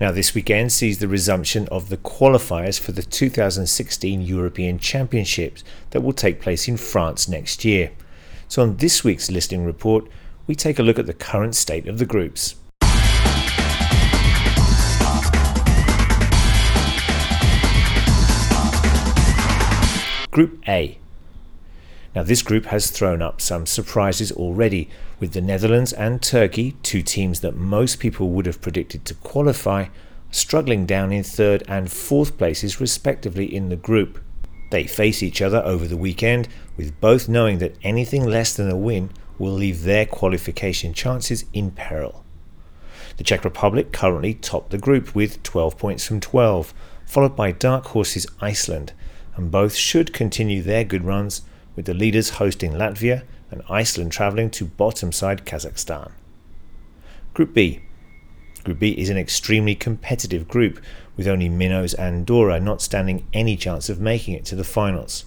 Now, this weekend sees the resumption of the qualifiers for the 2016 European Championships that will take place in France next year. So, on this week's listing report, we take a look at the current state of the groups. Group A. Now, this group has thrown up some surprises already, with the Netherlands and Turkey, two teams that most people would have predicted to qualify, struggling down in third and fourth places respectively in the group. They face each other over the weekend, with both knowing that anything less than a win will leave their qualification chances in peril. The Czech Republic currently top the group with 12 points from 12, followed by dark horses Iceland, and both should continue their good runs, with the leaders hosting Latvia and Iceland travelling to bottom side Kazakhstan. Group B. Group B is an extremely competitive group, with only Minnows and Andorra not standing any chance of making it to the finals.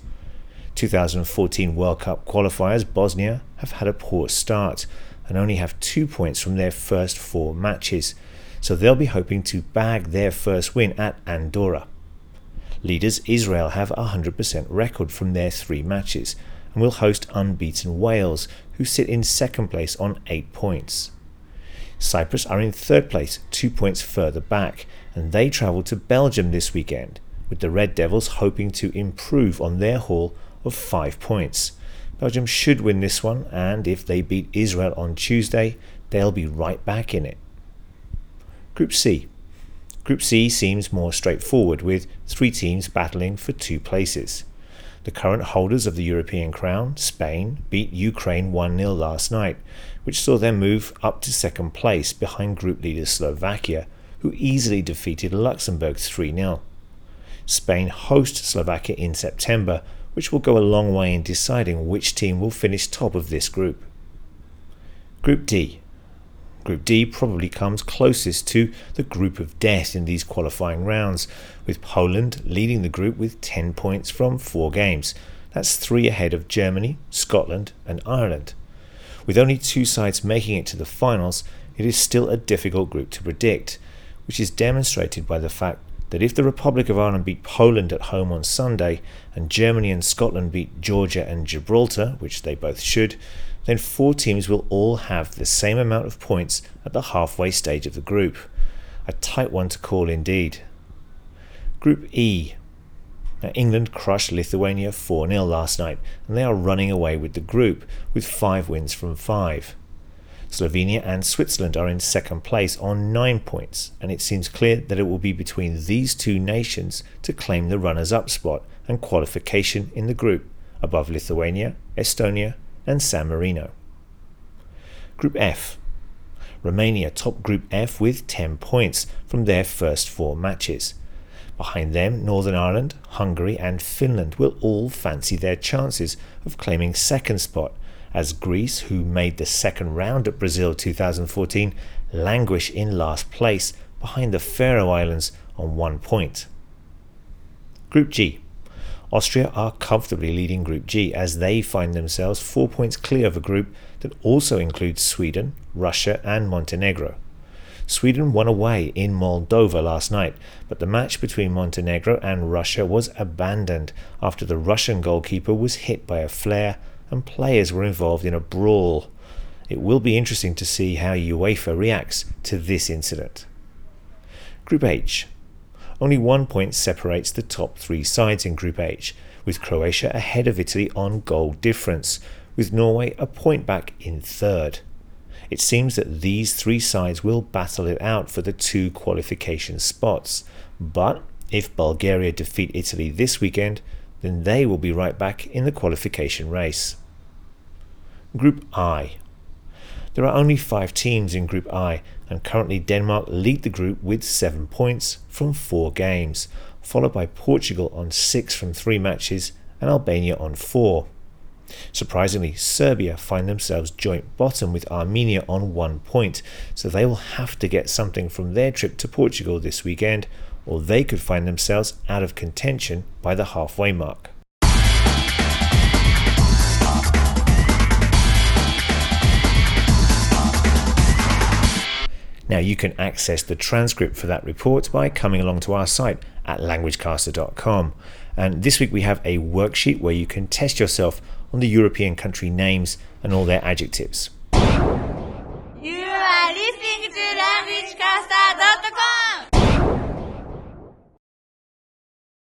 2014 World Cup qualifiers Bosnia have had a poor start and only have two points from their first four matches, so they'll be hoping to bag their first win at Andorra. Leaders Israel have a 100% record from their three matches and will host unbeaten Wales, who sit in second place on 8 points. Cyprus are in third place, two points further back, and they travel to Belgium this weekend, with the Red Devils hoping to improve on their haul of 5 points. Belgium should win this one, and if they beat Israel on Tuesday, they'll be right back in it. Group C Group C seems more straightforward, with three teams battling for two places. The current holders of the European crown, Spain, beat Ukraine 1 0 last night, which saw them move up to second place behind group leader Slovakia, who easily defeated Luxembourg 3 0. Spain host Slovakia in September, which will go a long way in deciding which team will finish top of this group. Group D Group D probably comes closest to the group of death in these qualifying rounds, with Poland leading the group with 10 points from 4 games. That's 3 ahead of Germany, Scotland, and Ireland. With only two sides making it to the finals, it is still a difficult group to predict, which is demonstrated by the fact that if the Republic of Ireland beat Poland at home on Sunday, and Germany and Scotland beat Georgia and Gibraltar, which they both should, then four teams will all have the same amount of points at the halfway stage of the group. A tight one to call indeed. Group E. Now, England crushed Lithuania 4 0 last night, and they are running away with the group with five wins from five. Slovenia and Switzerland are in second place on nine points, and it seems clear that it will be between these two nations to claim the runners up spot and qualification in the group, above Lithuania, Estonia, and San Marino. Group F. Romania top Group F with 10 points from their first four matches. Behind them, Northern Ireland, Hungary, and Finland will all fancy their chances of claiming second spot, as Greece, who made the second round at Brazil 2014, languish in last place behind the Faroe Islands on one point. Group G. Austria are comfortably leading Group G as they find themselves four points clear of a group that also includes Sweden, Russia, and Montenegro. Sweden won away in Moldova last night, but the match between Montenegro and Russia was abandoned after the Russian goalkeeper was hit by a flare and players were involved in a brawl. It will be interesting to see how UEFA reacts to this incident. Group H only one point separates the top three sides in Group H, with Croatia ahead of Italy on goal difference, with Norway a point back in third. It seems that these three sides will battle it out for the two qualification spots, but if Bulgaria defeat Italy this weekend, then they will be right back in the qualification race. Group I there are only five teams in Group I, and currently Denmark lead the group with seven points from four games, followed by Portugal on six from three matches and Albania on four. Surprisingly, Serbia find themselves joint bottom with Armenia on one point, so they will have to get something from their trip to Portugal this weekend, or they could find themselves out of contention by the halfway mark. Now, you can access the transcript for that report by coming along to our site at languagecaster.com. And this week we have a worksheet where you can test yourself on the European country names and all their adjectives. You are listening to Language